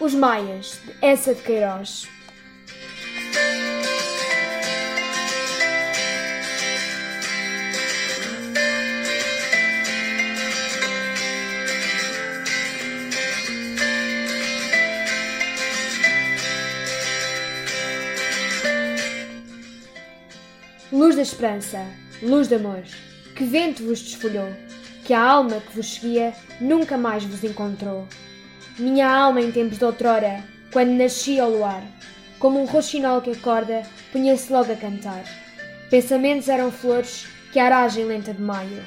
Os Maias, Essa de Queiroz. Luz da esperança, luz de amor, que vento vos desfolhou, que a alma que vos seguia nunca mais vos encontrou. Minha alma em tempos de outrora, quando nasci ao luar, como um roxinol que acorda, punha-se logo a cantar. Pensamentos eram flores que aragem lenta de maio.